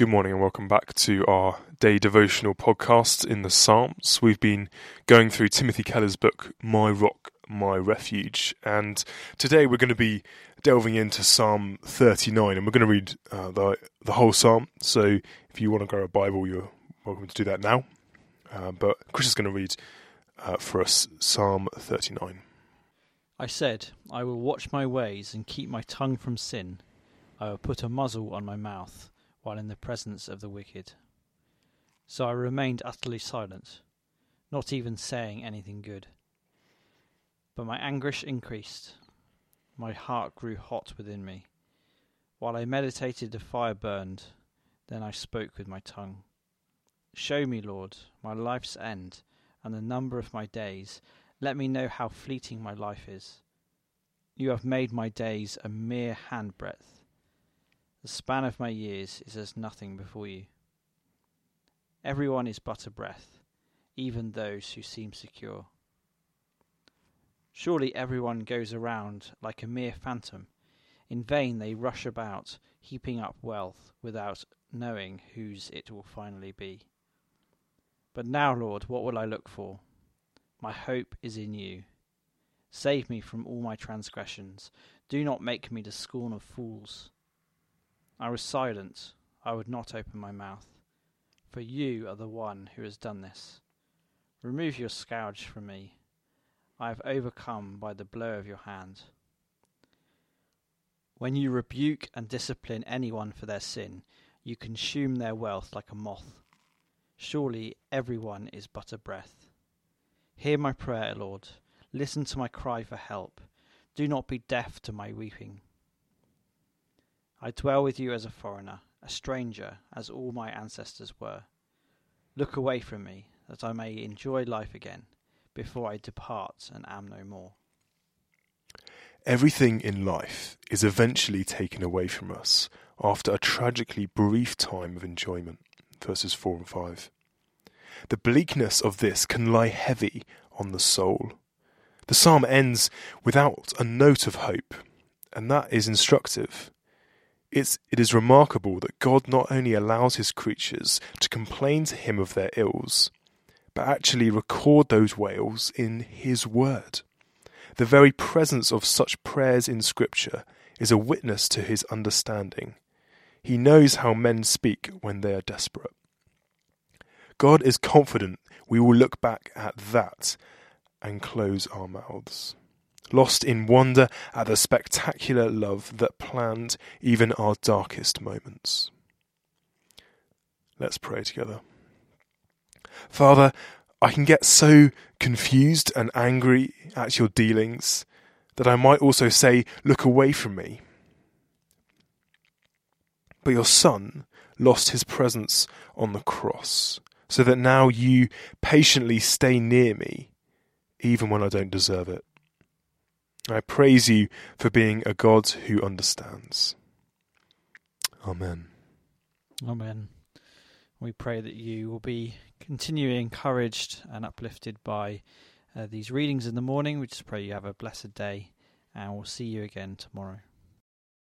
Good morning and welcome back to our day devotional podcast in the Psalms. We've been going through Timothy Keller's book, My Rock, My Refuge, and today we're going to be delving into Psalm 39 and we're going to read uh, the, the whole Psalm. So if you want to grab a Bible, you're welcome to do that now. Uh, but Chris is going to read uh, for us Psalm 39. I said, I will watch my ways and keep my tongue from sin. I will put a muzzle on my mouth while in the presence of the wicked. So I remained utterly silent, not even saying anything good. But my anguish increased, my heart grew hot within me. While I meditated, the fire burned, then I spoke with my tongue. Show me, Lord, my life's end and the number of my days. Let me know how fleeting my life is. You have made my days a mere handbreadth. The span of my years is as nothing before you. Everyone is but a breath, even those who seem secure. Surely everyone goes around like a mere phantom. In vain they rush about, heaping up wealth without knowing whose it will finally be. But now, Lord, what will I look for? My hope is in you. Save me from all my transgressions. Do not make me the scorn of fools. I was silent, I would not open my mouth, for you are the one who has done this. Remove your scourge from me. I have overcome by the blow of your hand. When you rebuke and discipline anyone for their sin, you consume their wealth like a moth. Surely everyone is but a breath. Hear my prayer, Lord. Listen to my cry for help. Do not be deaf to my weeping. I dwell with you as a foreigner, a stranger, as all my ancestors were. Look away from me, that I may enjoy life again, before I depart and am no more. Everything in life is eventually taken away from us after a tragically brief time of enjoyment. Verses 4 and 5. The bleakness of this can lie heavy on the soul. The psalm ends without a note of hope, and that is instructive. It's, it is remarkable that God not only allows his creatures to complain to him of their ills, but actually record those wails in his word. The very presence of such prayers in Scripture is a witness to his understanding. He knows how men speak when they are desperate. God is confident we will look back at that and close our mouths lost in wonder at the spectacular love that planned even our darkest moments. Let's pray together. Father, I can get so confused and angry at your dealings that I might also say, Look away from me. But your Son lost his presence on the cross, so that now you patiently stay near me, even when I don't deserve it. I praise you for being a God who understands. Amen. Amen. We pray that you will be continually encouraged and uplifted by uh, these readings in the morning. We just pray you have a blessed day, and we'll see you again tomorrow.